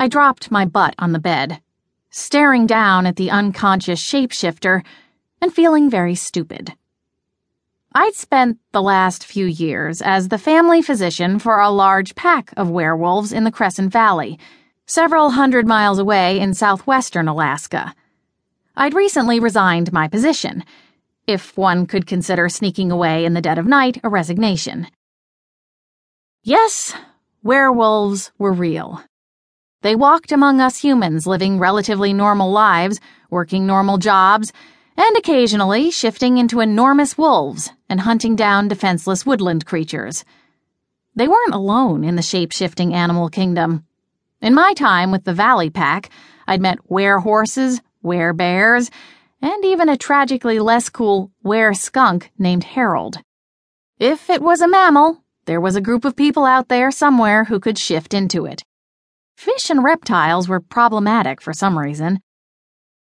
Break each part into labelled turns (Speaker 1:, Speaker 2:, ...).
Speaker 1: I dropped my butt on the bed, staring down at the unconscious shapeshifter and feeling very stupid. I'd spent the last few years as the family physician for a large pack of werewolves in the Crescent Valley, several hundred miles away in southwestern Alaska. I'd recently resigned my position, if one could consider sneaking away in the dead of night a resignation. Yes, werewolves were real. They walked among us humans living relatively normal lives, working normal jobs, and occasionally shifting into enormous wolves and hunting down defenseless woodland creatures. They weren't alone in the shape shifting animal kingdom. In my time with the Valley Pack, I'd met were horses, were bears, and even a tragically less cool were skunk named Harold. If it was a mammal, there was a group of people out there somewhere who could shift into it. Fish and reptiles were problematic for some reason.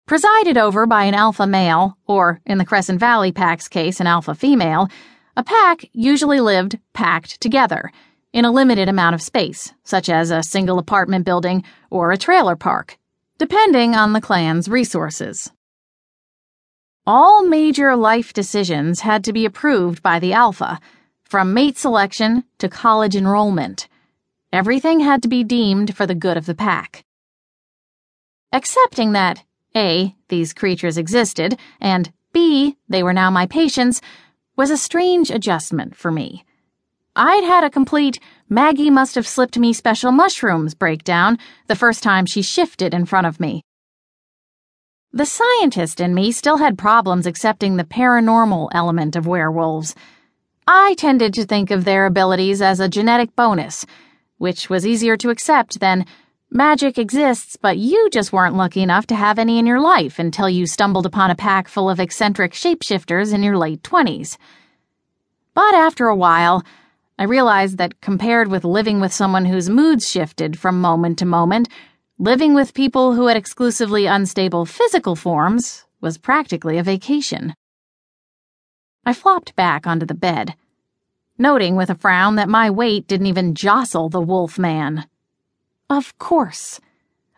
Speaker 1: Presided over by an alpha male, or in the Crescent Valley Pack's case, an alpha female, a pack usually lived packed together in a limited amount of space, such as a single apartment building or a trailer park, depending on the clan's resources. All major life decisions had to be approved by the Alpha, from mate selection to college enrollment. Everything had to be deemed for the good of the pack. Accepting that A, these creatures existed, and B, they were now my patients, was a strange adjustment for me. I'd had a complete Maggie must have slipped me special mushrooms breakdown the first time she shifted in front of me. The scientist in me still had problems accepting the paranormal element of werewolves. I tended to think of their abilities as a genetic bonus, which was easier to accept than magic exists, but you just weren't lucky enough to have any in your life until you stumbled upon a pack full of eccentric shapeshifters in your late 20s. But after a while, I realized that compared with living with someone whose moods shifted from moment to moment, living with people who had exclusively unstable physical forms was practically a vacation. I flopped back onto the bed, noting with a frown that my weight didn't even jostle the wolf man. Of course.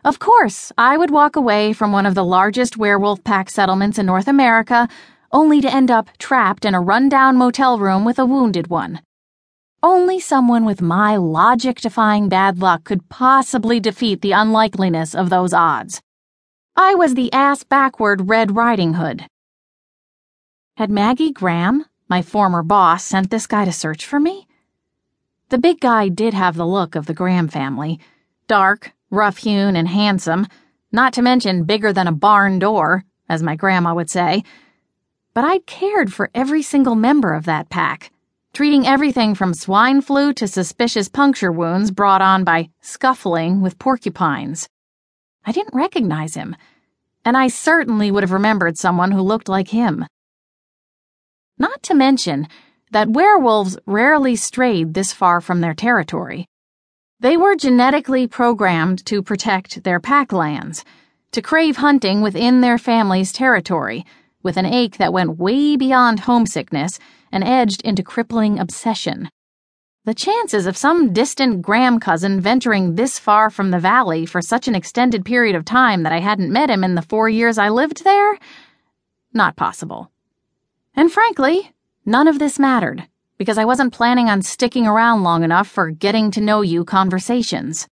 Speaker 1: Of course, I would walk away from one of the largest werewolf pack settlements in North America only to end up trapped in a rundown motel room with a wounded one. Only someone with my logic defying bad luck could possibly defeat the unlikeliness of those odds. I was the ass backward Red Riding Hood. Had Maggie Graham, my former boss, sent this guy to search for me? The big guy did have the look of the Graham family dark, rough hewn, and handsome, not to mention bigger than a barn door, as my grandma would say. But I'd cared for every single member of that pack treating everything from swine flu to suspicious puncture wounds brought on by scuffling with porcupines. I didn't recognize him, and I certainly would have remembered someone who looked like him. Not to mention that werewolves rarely strayed this far from their territory. They were genetically programmed to protect their pack lands, to crave hunting within their family's territory, with an ache that went way beyond homesickness and edged into crippling obsession. The chances of some distant Graham cousin venturing this far from the valley for such an extended period of time that I hadn't met him in the four years I lived there? Not possible. And frankly, none of this mattered, because I wasn't planning on sticking around long enough for getting to know you conversations.